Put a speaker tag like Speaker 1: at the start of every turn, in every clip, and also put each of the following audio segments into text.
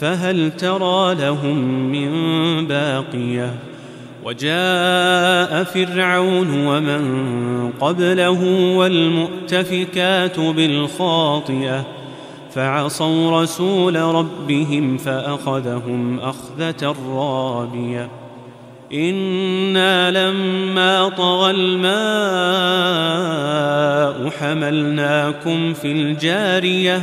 Speaker 1: فهل ترى لهم من باقية؟ وجاء فرعون ومن قبله والمؤتفكات بالخاطئة فعصوا رسول ربهم فأخذهم أخذة رابية. أنا لما طغى الماء حملناكم في الجاريه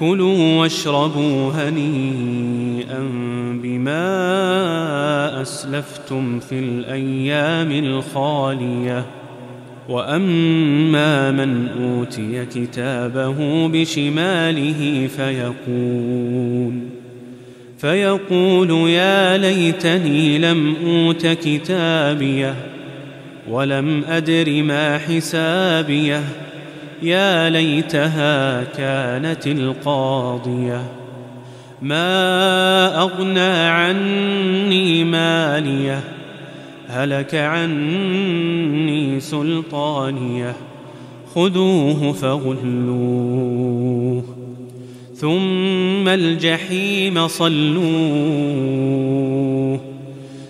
Speaker 1: كلوا واشربوا هنيئا بما أسلفتم في الأيام الخالية. وأما من أوتي كتابه بشماله فيقول فيقول يا ليتني لم أوت كتابيه ولم أدر ما حسابيه. يا ليتها كانت القاضية. ما أغنى عني مالية هلك عني سلطانية. خذوه فغلوه ثم الجحيم صلوه.